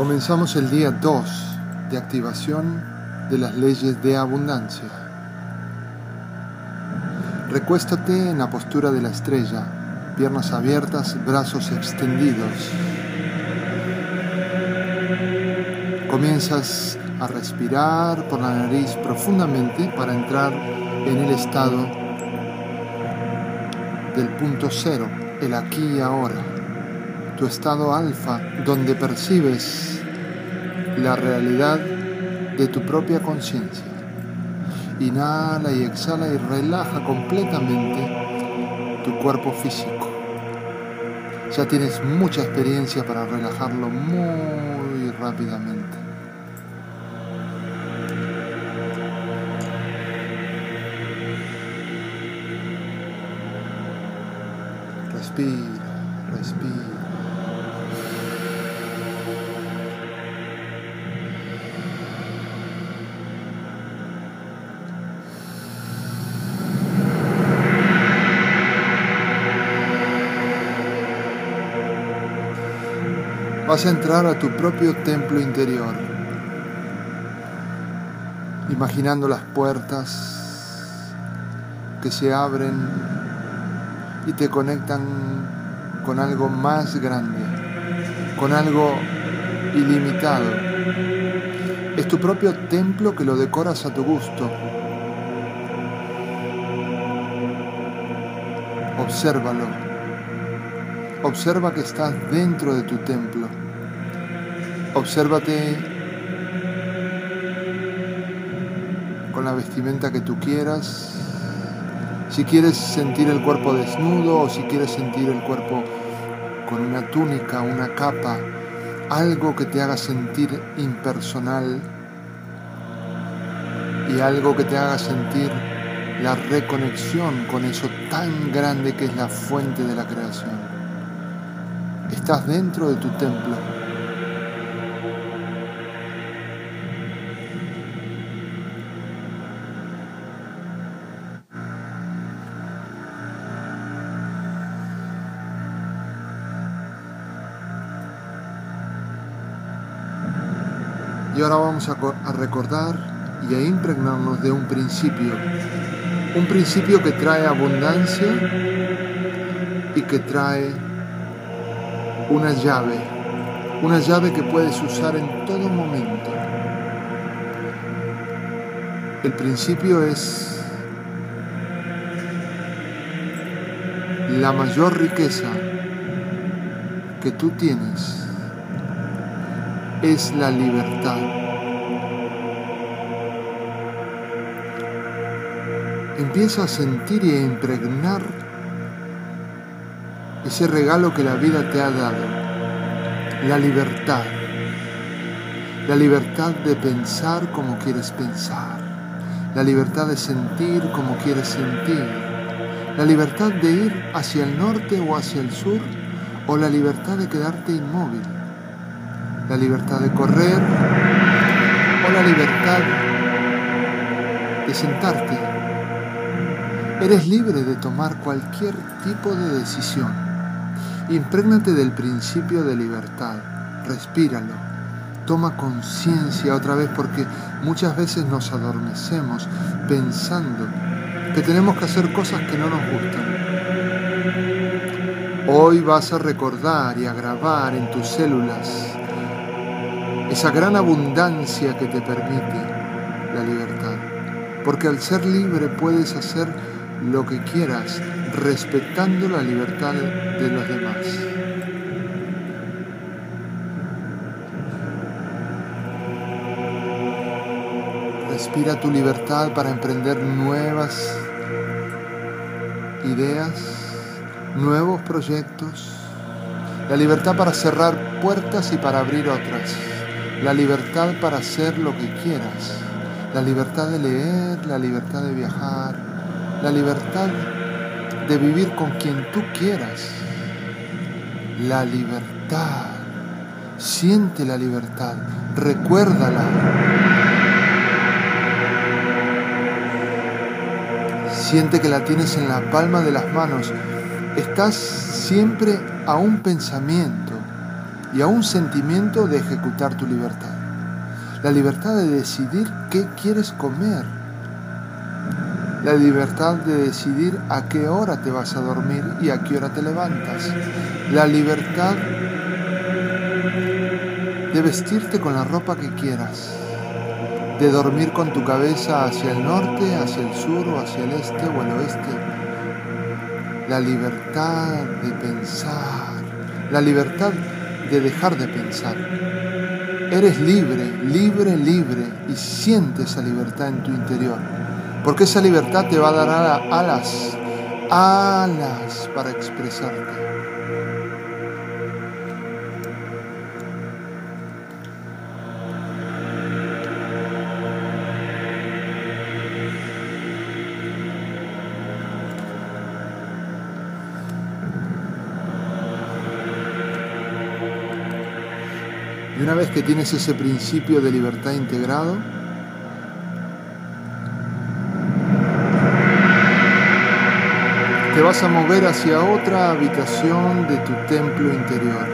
Comenzamos el día 2 de activación de las leyes de abundancia. Recuéstate en la postura de la estrella, piernas abiertas, brazos extendidos. Comienzas a respirar por la nariz profundamente para entrar en el estado del punto cero, el aquí y ahora, tu estado alfa, donde percibes la realidad de tu propia conciencia. Inhala y exhala y relaja completamente tu cuerpo físico. Ya tienes mucha experiencia para relajarlo muy rápidamente. Respira, respira. Vas a entrar a tu propio templo interior, imaginando las puertas que se abren y te conectan con algo más grande, con algo ilimitado. Es tu propio templo que lo decoras a tu gusto. Obsérvalo. Observa que estás dentro de tu templo. Obsérvate con la vestimenta que tú quieras. Si quieres sentir el cuerpo desnudo o si quieres sentir el cuerpo con una túnica, una capa, algo que te haga sentir impersonal y algo que te haga sentir la reconexión con eso tan grande que es la fuente de la creación. Estás dentro de tu templo. Ahora vamos a, recordar y a impregnarnos de un principio. Un principio que trae abundancia y que trae una llave, una llave que puedes usar en todo momento. El principio es la mayor riqueza que tú tienes es la libertad. Empieza a sentir y a impregnar ese regalo que la vida te ha dado, la libertad, la libertad de pensar como quieres pensar, la libertad de sentir como quieres sentir, la libertad de ir hacia el norte o hacia el sur o la libertad de quedarte inmóvil, la libertad de correr o la libertad de sentarte. Eres libre de tomar cualquier tipo de decisión. Imprégnate del principio de libertad, respíralo, toma conciencia otra vez porque muchas veces nos adormecemos pensando que tenemos que hacer cosas que no nos gustan. Hoy vas a recordar y a grabar en tus células esa gran abundancia que te permite la libertad. Porque al ser libre puedes hacer lo que quieras respetando la libertad de los demás. Respira tu libertad para emprender nuevas ideas, nuevos proyectos, la libertad para cerrar puertas y para abrir otras, la libertad para hacer lo que quieras, la libertad de leer, la libertad de viajar, la libertad de vivir con quien tú quieras. La libertad. Siente la libertad. Recuérdala. Siente que la tienes en la palma de las manos. Estás siempre a un pensamiento y a un sentimiento de ejecutar tu libertad. La libertad de decidir qué quieres comer. La libertad de decidir a qué hora te vas a dormir y a qué hora te levantas. La libertad de vestirte con la ropa que quieras. De dormir con tu cabeza hacia el norte, hacia el sur o hacia el este o el oeste. La libertad de pensar. La libertad de dejar de pensar. Eres libre, libre, libre y sientes esa libertad en tu interior. Porque esa libertad te va a dar alas, alas para expresarte. Y una vez que tienes ese principio de libertad integrado, te vas a mover hacia otra habitación de tu templo interior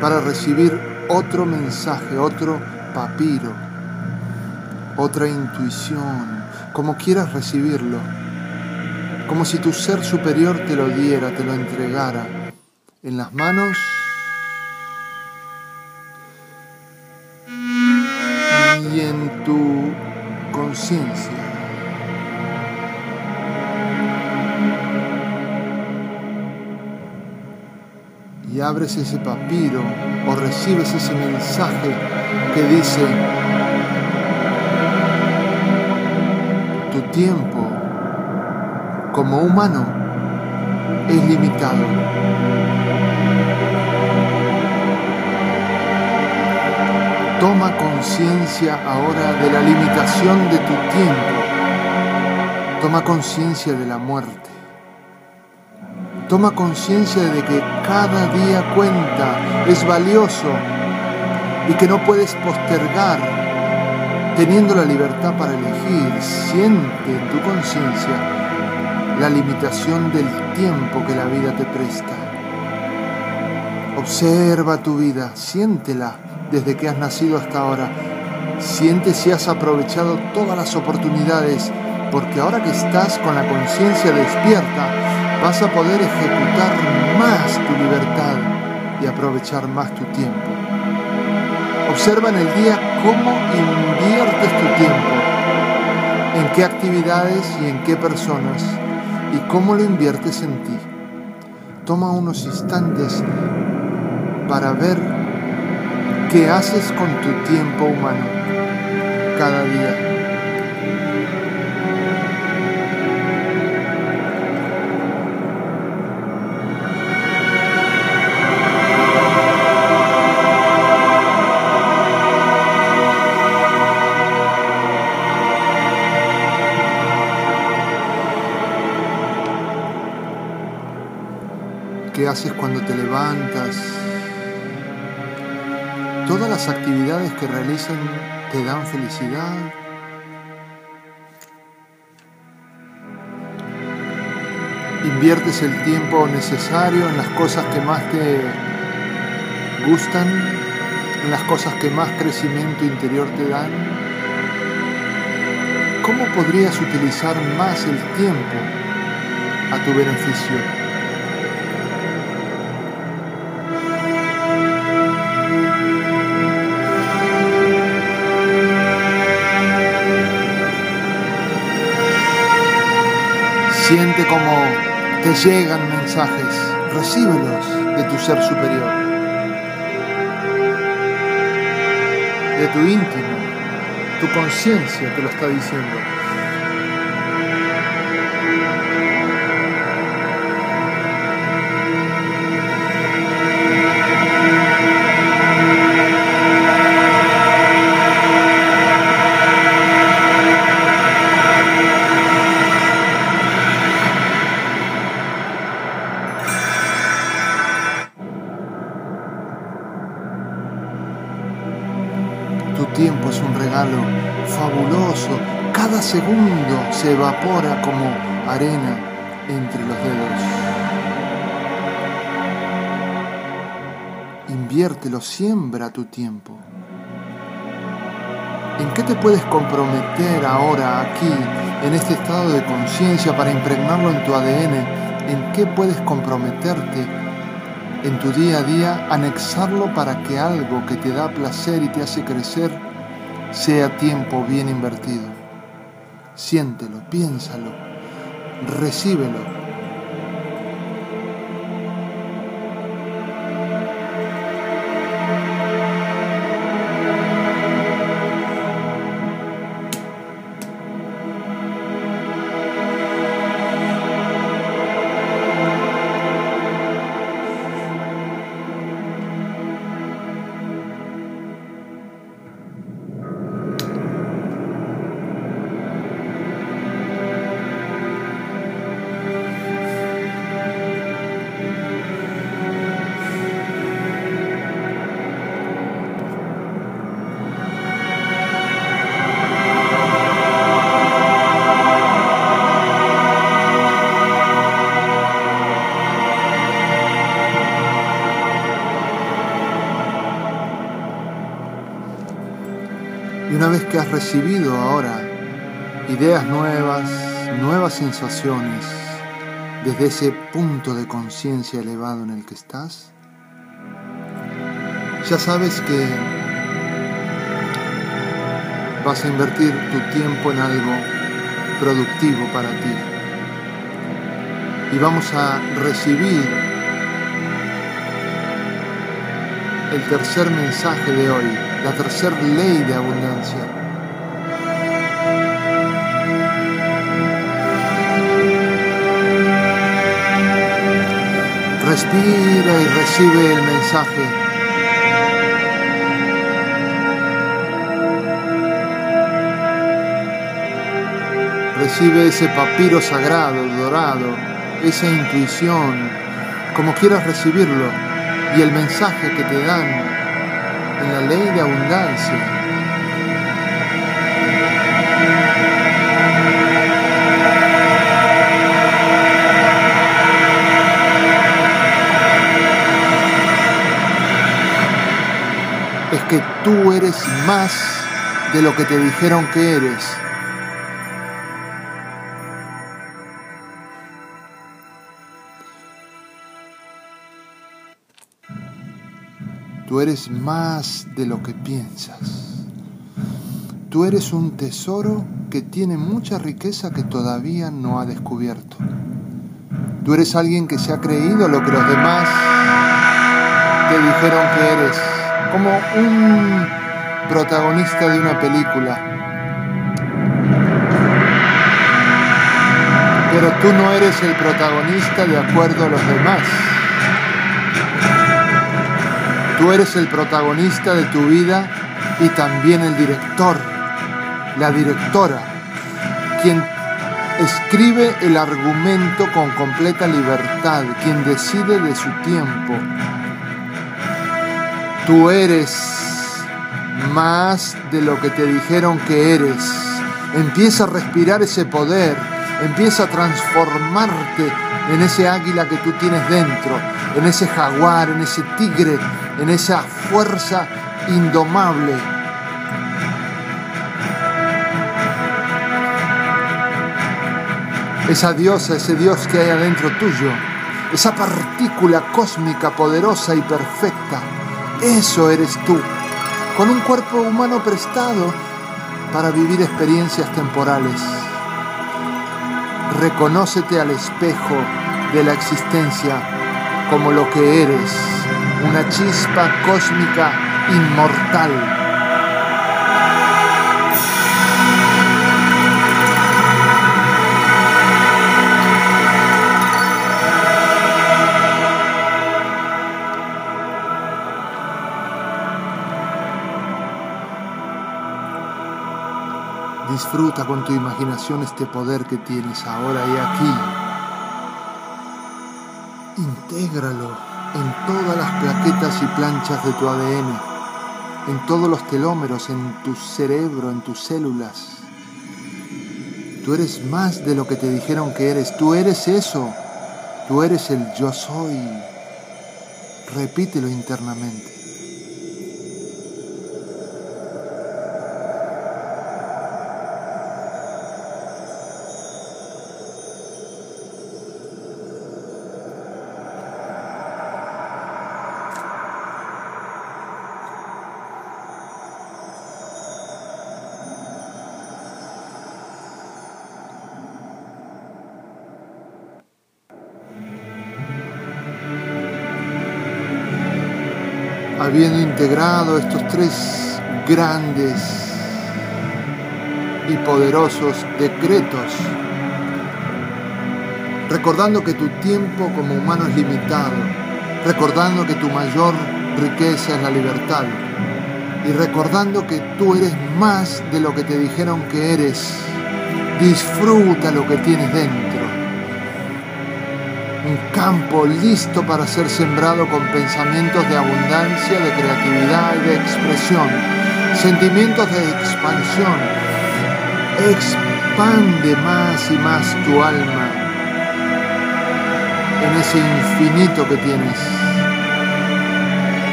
para recibir otro mensaje, otro papiro, otra intuición, como quieras recibirlo, como si tu ser superior te lo diera, te lo entregara en las manos abres ese papiro o recibes ese mensaje que dice, tu tiempo como humano es limitado. Toma conciencia ahora de la limitación de tu tiempo. Toma conciencia de la muerte. Toma conciencia de que cada día cuenta, es valioso y que no puedes postergar teniendo la libertad para elegir. Siente en tu conciencia la limitación del tiempo que la vida te presta. Observa tu vida, siéntela desde que has nacido hasta ahora. Siente si has aprovechado todas las oportunidades, porque ahora que estás con la conciencia despierta, vas a poder ejecutar más tu libertad y aprovechar más tu tiempo. Observa en el día cómo inviertes tu tiempo, en qué actividades y en qué personas, y cómo lo inviertes en ti. Toma unos instantes para ver ¿Qué haces con tu tiempo humano cada día? Haces cuando te levantas? Todas las actividades que realizan te dan felicidad. Inviertes el tiempo necesario en las cosas que más te gustan, en las cosas que más crecimiento interior te dan. ¿Cómo podrías utilizar más el tiempo a tu beneficio? Siente como te llegan mensajes, recíbelos de tu ser superior, de tu íntimo, tu conciencia te lo está diciendo. Tiempo es un regalo fabuloso. Cada segundo se evapora como arena entre los dedos. inviértelo, siembra tu tiempo. ¿En qué te puedes comprometer ahora, aquí, en este estado de conciencia, para impregnarlo en tu ADN? ¿En qué puedes comprometerte en tu día a día, anexarlo para que algo que te da placer y te hace crecer sea tiempo bien invertido? Siéntelo, piénsalo, recíbelo vez que has recibido ahora ideas nuevas, nuevas sensaciones, desde ese punto de conciencia elevado en el que estás, ya sabes que vas a invertir tu tiempo en algo productivo para ti. Y vamos a recibir el tercer mensaje de hoy, la tercera ley de abundancia. Respira y recibe el mensaje. Recibe ese papiro sagrado, dorado, esa intuición, como quieras recibirlo, y el mensaje que te dan en la ley de abundancia. Es que tú eres más de lo que te dijeron que eres. Tú eres más de lo que piensas. Tú eres un tesoro que tiene mucha riqueza que todavía no ha descubierto. Tú eres alguien que se ha creído lo que los demás te dijeron que eres, como un protagonista de una película. Pero tú no eres el protagonista de acuerdo a los demás. Tú eres el protagonista de tu vida y también el director, la directora, quien escribe el argumento con completa libertad, quien decide de su tiempo. Tú eres más de lo que te dijeron que eres. Empieza a respirar ese poder, empieza a transformarte en ese águila que tú tienes dentro, en ese jaguar, en ese tigre, en esa fuerza indomable. Esa diosa, ese Dios que hay adentro tuyo, esa partícula cósmica poderosa y perfecta, eso eres tú, con un cuerpo humano prestado para vivir experiencias temporales. Reconócete al espejo de la existencia como lo que eres, una chispa cósmica inmortal. Disfruta con tu imaginación este poder que tienes ahora y aquí. Intégralo en todas las plaquetas y planchas de tu ADN, en todos los telómeros, en tu cerebro, en tus células. Tú eres más de lo que te dijeron que eres. Tú eres eso. Tú eres el yo soy. Repítelo internamente. Habiendo integrado estos tres grandes y poderosos decretos, recordando que tu tiempo como humano es limitado, recordando que tu mayor riqueza es la libertad y recordando que tú eres más de lo que te dijeron que eres, disfruta lo que tienes dentro. Un campo listo para ser sembrado con pensamientos de abundancia, de creatividad y de expresión, sentimientos de expansión. Expande más y más tu alma en ese infinito que tienes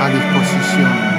a disposición.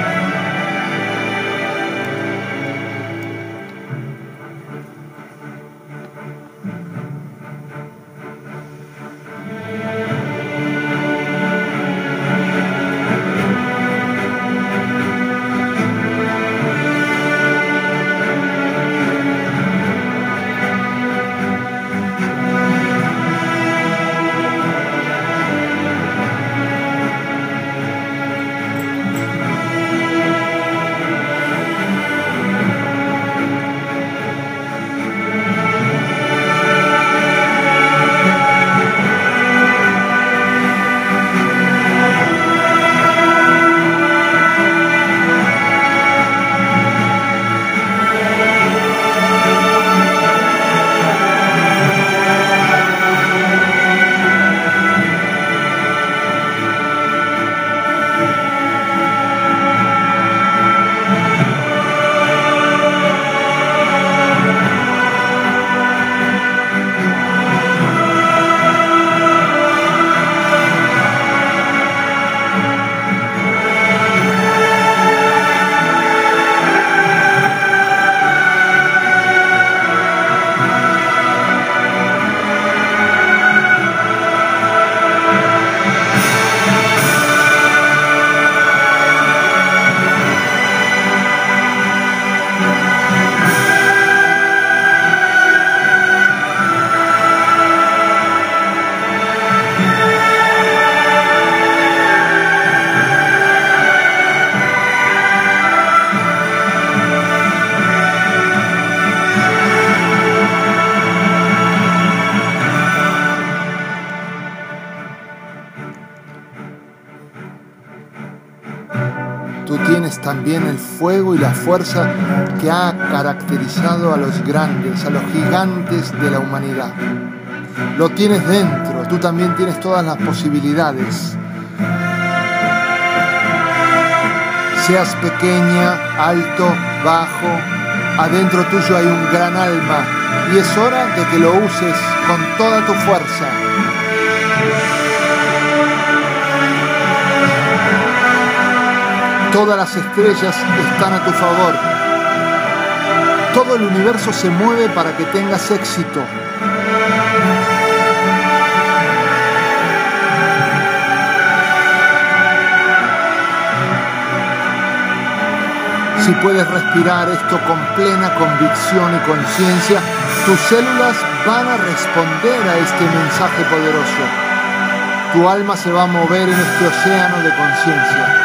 También el fuego y la fuerza que ha caracterizado a los grandes, a los gigantes de la humanidad. Lo tienes dentro, tú también tienes todas las posibilidades. Seas pequeña, alto, bajo, adentro tuyo hay un gran alma y es hora de que lo uses con toda tu fuerza. Todas las estrellas están a tu favor. Todo el universo se mueve para que tengas éxito. Si puedes respirar esto con plena convicción y conciencia, tus células van a responder a este mensaje poderoso. Tu alma se va a mover en este océano de conciencia.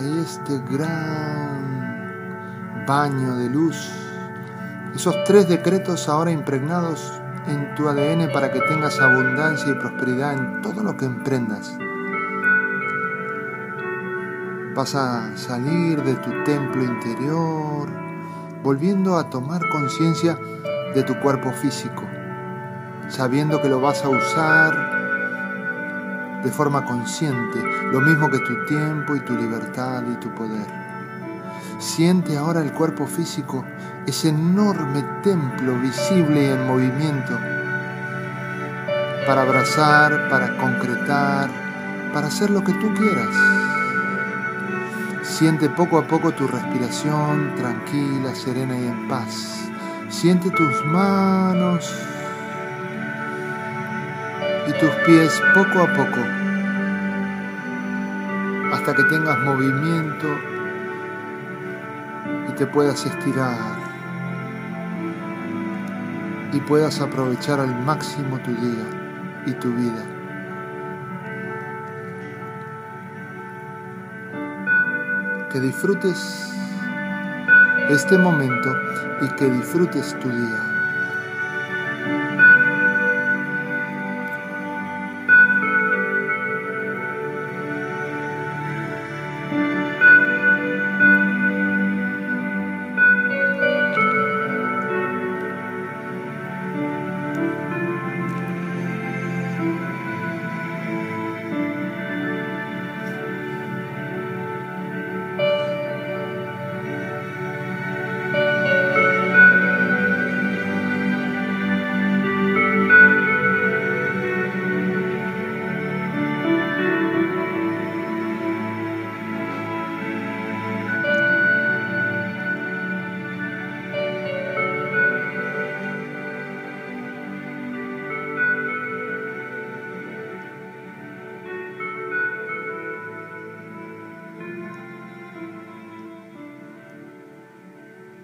Y este gran baño de luz, esos tres decretos ahora impregnados en tu ADN para que tengas abundancia y prosperidad en todo lo que emprendas. Vas a salir de tu templo interior, volviendo a tomar conciencia de tu cuerpo físico, sabiendo que lo vas a usar de forma consciente, lo mismo que tu tiempo y tu libertad y tu poder. Siente ahora el cuerpo físico, ese enorme templo visible y en movimiento, para abrazar, para concretar, para hacer lo que tú quieras. Siente poco a poco tu respiración tranquila, serena y en paz. Siente tus manos y tus pies poco a poco hasta que tengas movimiento y te puedas estirar y puedas aprovechar al máximo tu día y tu vida. Que disfrutes este momento y que disfrutes tu día.